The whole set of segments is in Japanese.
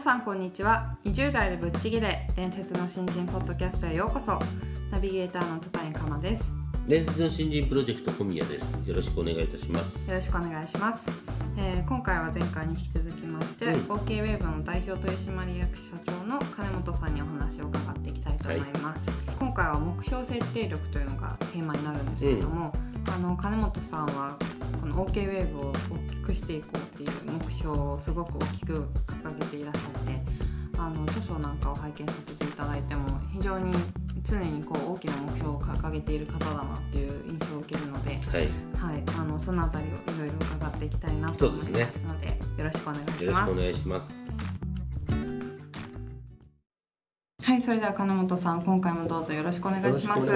皆さんこんにちは。20代でぶっちぎれ伝説の新人ポッドキャストへようこそ。ナビゲーターの戸谷香奈です。伝説の新人プロジェクト小宮です。よろしくお願いいたします。よろしくお願いします、えー今回は前回に引き続きまして、うん。OK ウェーブの代表取締役社長の金本さんにお話を伺っていきたいと思います、今回は目標設定力というのがテーマになるんですけれども、あの金本さんはこの OK ウェーブを大きくしていこうっていう目標をすごく大きく掲げていらっしゃってあの著書なんかを拝見させていただいても非常に常にこう大きな目標を掲げている方だなっていう印象を受けるので、はい。はい、あのそのあたりをいろいろ伺っていきたいなと思いますのでよろしくお願いします。よろしくお願いしますはい、それでは金本さん、今回もどうぞよろしくお願いします。し。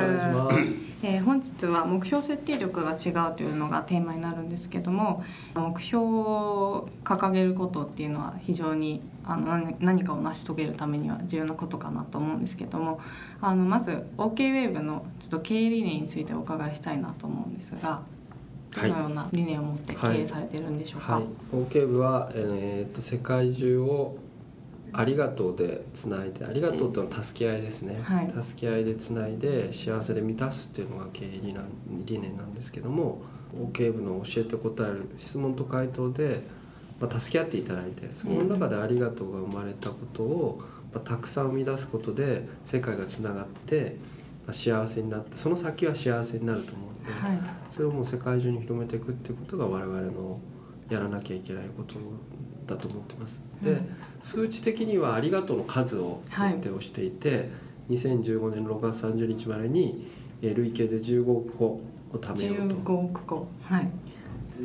えー本日は目標設定力が違うというのがテーマになるんですけども目標を掲げることっていうのは非常にあの何何かを成し遂げるためには重要なことかなと思うんですけどもあのまず OK ウェーブのちょっと経営理念についてお伺いしたいなと思うんですがどはいのような理念を持って経営されているんでしょうか、はい、OK 部は、えー、と世界中をありがとうでつないでありがとうというのは助け合いですね、はい。助け合いでつないで幸せで満たすっていうのが経営理念理念なんですけども OK 部の教えて答える質問と回答で、まあ、助け合っていただいてその中でありがとうが生まれたことを、まあ、たくさん生み出すことで世界がつながって、まあ、幸せになってその先は幸せになると思うんで。はい。それをもう世界中に広めていくっていうことが我々のやらなきゃいけないことだと思ってます。で、うん。数値的にはありがとうの数を設定をしていて、2015年6月30日までにえー累計で15億個を貯めようと。15億個。はい。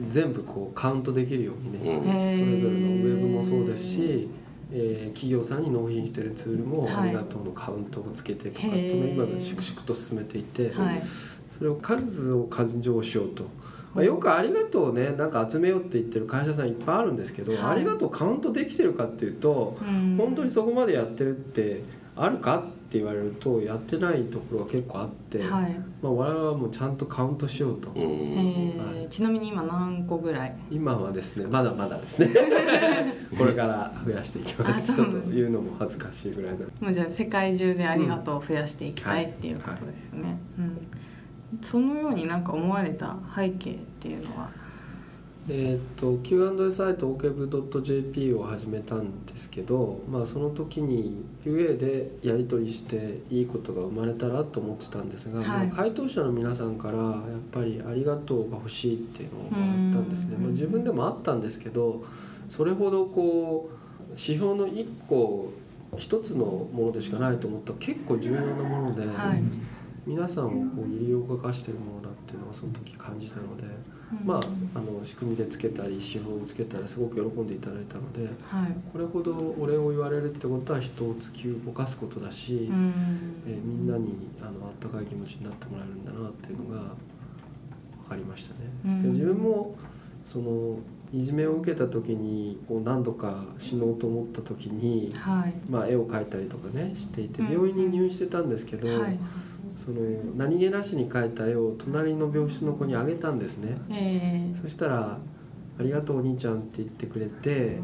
全部こうカウントできるようにね、それぞれのウェブもそうですし、えー企業さんに納品してるツールもはい。ありがとうのカウントをつけてとかっていうのを今粛々と進めていて、はい。それを数を過剰しようと、まあ、よく「ありがとう」ねなんか集めようって言ってる会社さんいっぱいあるんですけど「はい。ありがとう」カウントできてるかっていうと、うん。本当にそこまでやってるってあるかって言われるとやってないところが結構あって、はい。まあ、我々はもうちゃんとカウントしようと、うんえーはい。ちなみに今何個ぐらい？今はですねまだまだですね。これから増やしていきます。ちょっと言うのも恥ずかしいぐらいな。もうじゃあ世界中でありがとうを増やしていきたいっていうことですよね。うん、そのようになんか思われた背景っていうのは、えー、と Q&A サイト OKB.jp を始めたんですけど、まあ、その時に QA でやり取りしていいことが生まれたらと思ってたんですが、はい。まあ、回答者の皆さんからやっぱり「ありがとう」が欲しいっていうのがあったんですね、うんまあ、自分でもあったんですけどそれほどこう指標の1個一つのものでしかないと思ったら結構重要なもので、はい皆さんをこう揺り動かしてるものだっていうのはその時感じたので。まあ、あの仕組みでつけたり手法をつけたらすごく喜んでいただいたのではい、これほどお礼を言われるってことは人を突き動かすことだし、うん。えーみんなにあのあったかい気持ちになってもらえるんだなっていうのが分かりましたね。うん。で自分もそのいじめを受けた時にこう何度か死のうと思った時に、はい。まあ、絵を描いたりとかねしていてうん。病院に入院してたんですけど、はいその何気なしに描いた絵を隣の病室の子にあげたんですね。えそしたら「ありがとうお兄ちゃん」って言ってくれて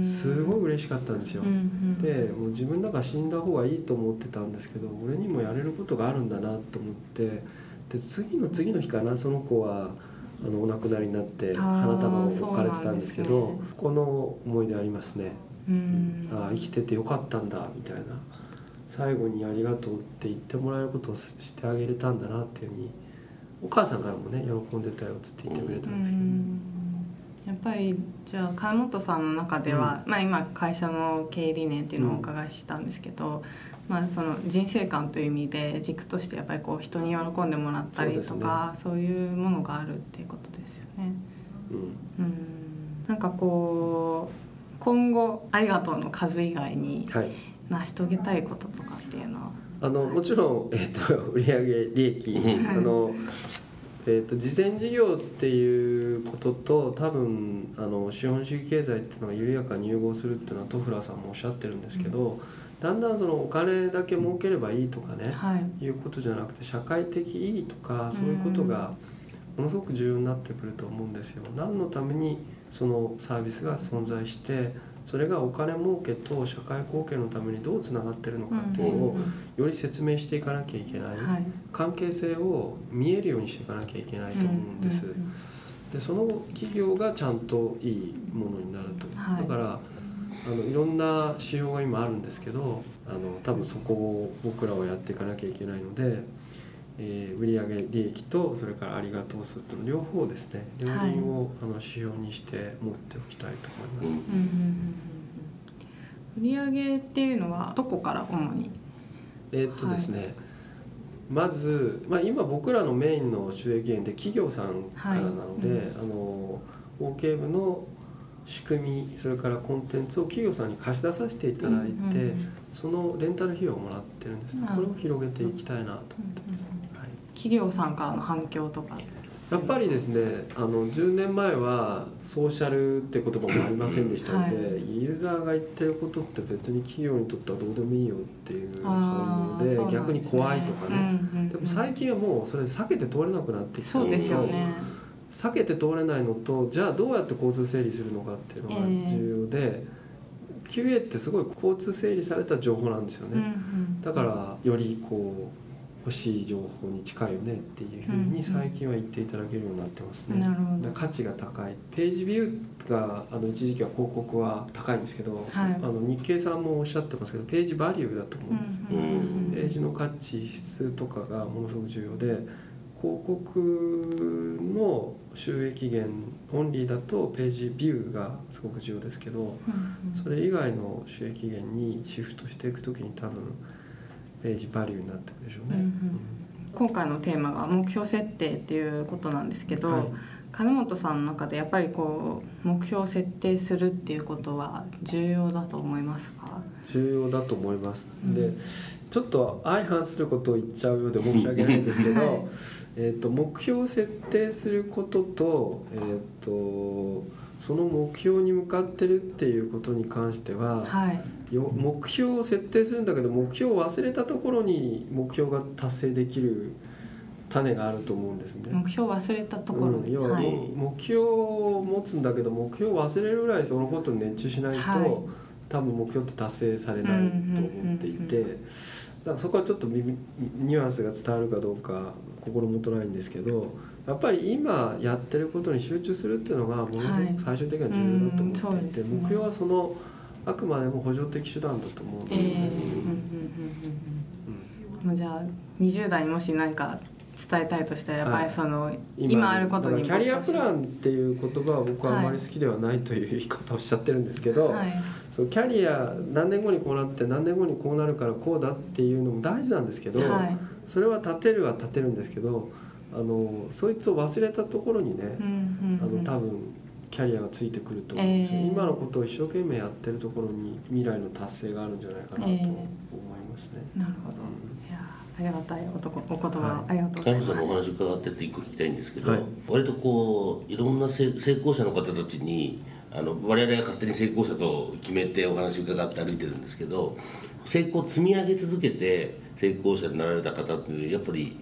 すごい嬉しかったんですようん。うんでもう自分なんか死んだ方がいいと思ってたんですけど俺にもやれることがあるんだなと思ってで次の次の日かなその子はあのお亡くなりになって花束を置かれてたんですけどねこの思い出ありますね。うんああ生きててよかったんだみたいな最後に「ありがとう」って言ってもらえることをしてあげれたんだなっていうふうにお母さんからもね喜んでたよっつって言ってくれたんですけど、うん。やっぱりじゃあ金本さんの中では、まあ、今会社の経営理念っていうのをお伺いしたんですけど、まあ、その人生観という意味で軸としてやっぱりこう人に喜んでもらったりとかそう,、いうものがあるっていうことですよね。うん。うん。なんかこう今後「ありがとう」の数以外にはい成し遂げたいこととかっていうのは、あのもちろん、えっと 売上利益、うんあのえっと事前事業っていうことと多分あの資本主義経済っていうのが緩やかに融合するっていうのはトフラーさんもおっしゃってるんですけど、だんだんそのお金だけ儲ければいいとかね、はい。いうことじゃなくて社会的意義とかそういうことがものすごく重要になってくると思うんですよ。何のためにそのサービスが存在してそれがお金儲けと社会貢献のためにどうつながってるのかっていうのをより説明していかなきゃいけない、はい。関係性を見えるようにしていかなきゃいけないと思うんです。でその企業がちゃんといいものになると、はい。だからあのいろんな指標が今あるんですけどあの多分そこを僕らはやっていかなきゃいけないので、えー売上利益とそれからありがとう数との両方ですね。両輪を、あの指標にして持っておきたいと思います。うんうんうんうん売上っていうのはどこから主に？えーっとですね、まず、まあ、今僕らのメインの収益源で企業さんからなので、はい。あの OK 部の仕組みそれからコンテンツを企業さんに貸し出させていただいて、そのレンタル費用をもらってるんですこれを広げていきたいなと思ってます、はい、企業さんからの反響とかやっぱりですねあの10年前はソーシャルって言葉もありませんでしたので、はい。ユーザーが言ってることって別に企業にとってはどうでもいいよっていうあ反応でーそうなん逆に怖いとかね、うんうんうん。でも最近はもうそれ避けて通れなくなってきたのとそうですよね避けて通れないのとじゃあどうやって交通整理するのかっていうのが重要で、QA ってすごい交通整理された情報なんですようんうね、ん。だからよりこう欲しい情報に近いよねっていうふうに最近は言っていただけるようになってますね、なるほど。だから価値が高い。ページビューがあの一時期は広告は高いんですけど、はい。あの日経さんもおっしゃってますけどページバリューだと思うんですよ、うんうんうん。ページの価値質とかがものすごく重要で広告の収益源オンリーだとページビューがすごく重要ですけどそれ以外の収益源にシフトしていく時に多分ページバリューになってくるでしょうね。うんうん。今回のテーマが目標設定っていうことなんですけど、はい。金本さんの中でやっぱりこう目標を設定するっていうことは重要だと思いますか？重要だと思います、うん。でちょっと相反することを言っちゃうようで申し訳ないんですけど、はい。えー、と目標を設定することと,、えー、とその目標に向かってるっていうことに関しては、はい。よ目標を設定するんだけど目標を忘れたところに目標が達成できる種があると思うんですね。目標を忘れたところ。うん、要は、はい。も目標を持つんだけど目標を忘れるぐらいそのことに熱中しないと、はい。多分目標って達成されないと思っていて、うんうんだからそこはちょっとみニュアンスが伝わるかどうか心もとないんですけどやっぱり今やってることに集中するっていうのがものすごはい。く最終的には重要だと思っていて、うんそうですね。目標はそのあくまでも補助的手段だと思うんですよね。じゃあ20代にもし何か伝えたいとしたらやっぱりその、今あることにキャリアプランっていう言葉は僕はあまり好きではないという言い方をしちゃってるんですけど、はい。そうキャリア何年後にこうなって何年後にこうなるからこうだっていうのも大事なんですけど、はい。それは立てるは立てるんですけどあのそいつを忘れたところにねうんうんあうん。の多分キャリアがついてくると思うんですよ、えー今のことを一生懸命やってるところに未来の達成があるんじゃないかなと思いますね。なるほど。うんありがたいおとこお言葉、はい。ありがとうございます。さんのお話伺ってて一個聞きたいんですけど、はい。割とこういろんな成成功者の方たちにあの我々が勝手に成功者と決めてお話伺って歩いてるんですけど成功を積み上げ続けて成功者になられた方ってやっぱり、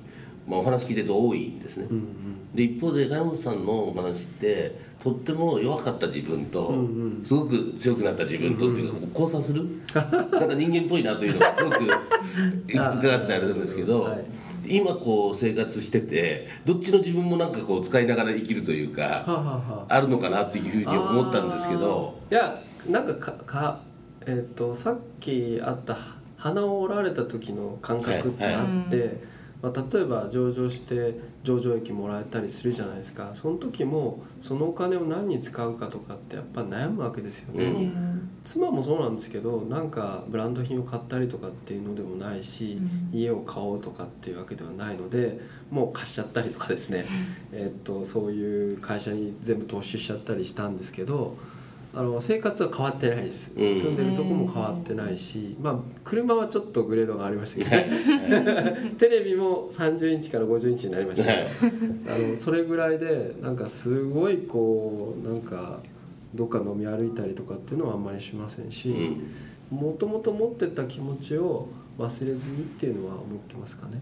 まあ、お話聞いてると多いんですね。うんうん。で一方で金本さんのお話ってとっても弱かった自分と、うんうん。すごく強くなった自分とっていうか、交差する？なんか人間っぽいなというのがすごく 伺っててあれなんですけど、はい。今こう生活しててどっちの自分もなんかこう使いながら生きるというか、はあはあはあ。あるのかなっていうふうに思ったんですけど。いやなんかかかえっ、とさっきあった鼻を折られた時の感覚ってあって、はいはいまあ、例えば上場して上場益もらえたりするじゃないですか。その時もそのお金を何に使うかとかってやっぱ悩むわけですよね、うん。妻もそうなんですけどなんかブランド品を買ったりとかっていうのでもないし、家を買おうとかっていうわけではないのでもう貸しちゃったりとかですね、えっとそういう会社に全部投資しちゃったりしたんですけどあの生活は変わってないです、うん。住んでるとこも変わってないし、まあ車はちょっとグレードがありましたけど。ね テレビも30インチから50インチになりましたけど。あのそれぐらいでなんかすごいこうなんかどっか飲み歩いたりとかっていうのはあんまりしませんしうん。もともと持ってた気持ちを忘れずにっていうのは思ってますかね。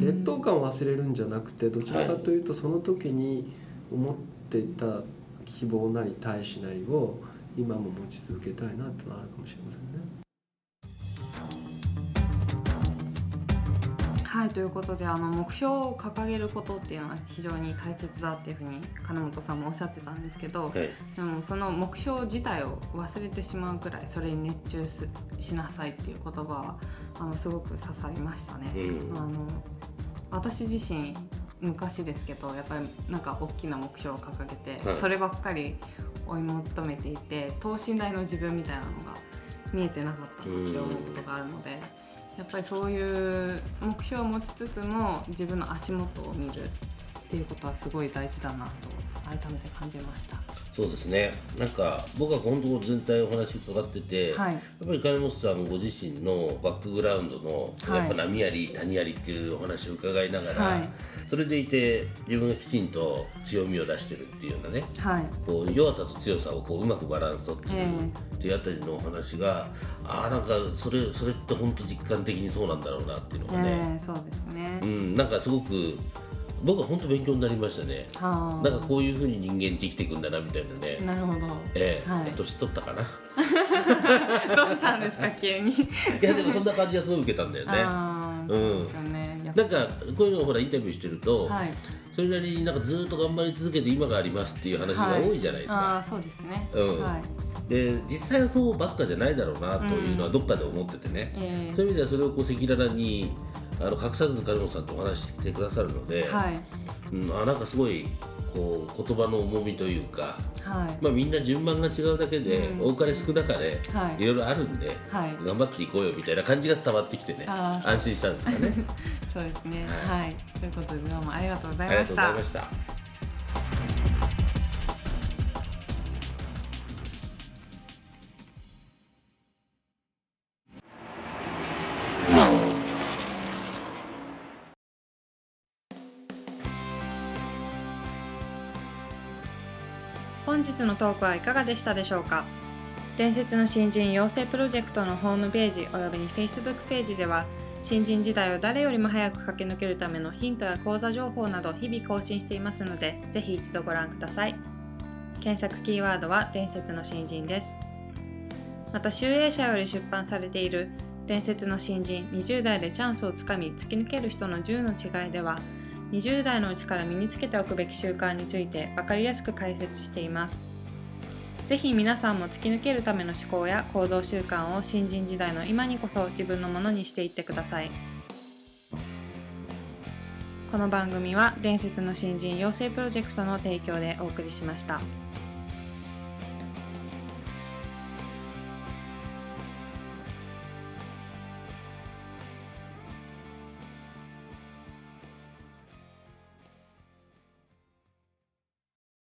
劣等感を忘れるんじゃなくてどちらかというとその時に思っていた希望なり大志なりを今も持ち続けたいなっていうのはあるかもしれませんね。はいということであの目標を掲げることっていうのは非常に大切だっていうふうに金本さんもおっしゃってたんですけど、はいでもその目標自体を忘れてしまうくらいそれに熱中すしなさいっていう言葉はあのすごく刺さりましたね。うんあの私自身昔ですけどやっぱりなんか大きな目標を掲げて、はいそればっかり追い求めていて等身大の自分みたいなのが見えてなかったって思うことがあるので。やっぱりそういう目標を持ちつつも自分の足元を見るっていうことはすごい大事だなと改めて感じました。そうですね。なんか僕は本当全体お話伺ってて、はい。やっぱり金本さんご自身のバックグラウンドの、はい。やっぱ波あり谷ありっていうお話を伺いながら、はい。それでいて自分がきちんと強みを出してるっていうようなねはい。こう弱さと強さをこううまくバランス取ってるえっていうあたりのお話が、ああなんかそれそれって本当実感的にそうなんだろうなっていうのがね、ええそうですね。う。ん、なんかすごく僕は本当勉強になりましたね。はあなんかこういうふうに人間って生きていくんだなみたいなね。なるほど。ええはい年取ったかな。い どうしたんですか 急に。やでもそんな感じはすごい受けたんだよね。ああ、そうですよね。なんかこういうのをほらインタビューしてると、はい。それなりになんかずっと頑張り続けて今がありますっていう話が多いじゃないですか。ああ、そうですね。うんはい。で実際はそうばっかじゃないだろうなというのはどっかで思っててね、ええそういう意味ではそれをこう赤裸々にあの隠さず金本さんとお話ししてくださるので、はい。うん、あなんかすごいこう言葉の重みというか、はい。まあ、みんな順番が違うだけで、うん多かれ少なかれ、はいいろいろあるんで、はい頑張っていこうよみたいな感じが伝わってきてね安心したんですかね そうですね。ははい。ということでどうもありがとうござ。いました本日のトークはいかがでしたでしょうか？伝説の新人養成プロジェクトのホームページおよびに Facebook ページでは新人時代を誰よりも早く駆け抜けるためのヒントや講座情報など日々更新していますのでぜひ一度ご覧ください。検索キーワードは伝説の新人です。また集英社より出版されている伝説の新人20代でチャンスをつかみ突き抜ける人の10の違いでは20代のうちから身につけておくべき習慣について分かりやすく解説しています。ぜひ皆さんも突き抜けるための思考や行動習慣を新人時代の今にこそ自分のものにしていってください。この番組は伝説の新人養成プロジェクトの提供でお送りしました。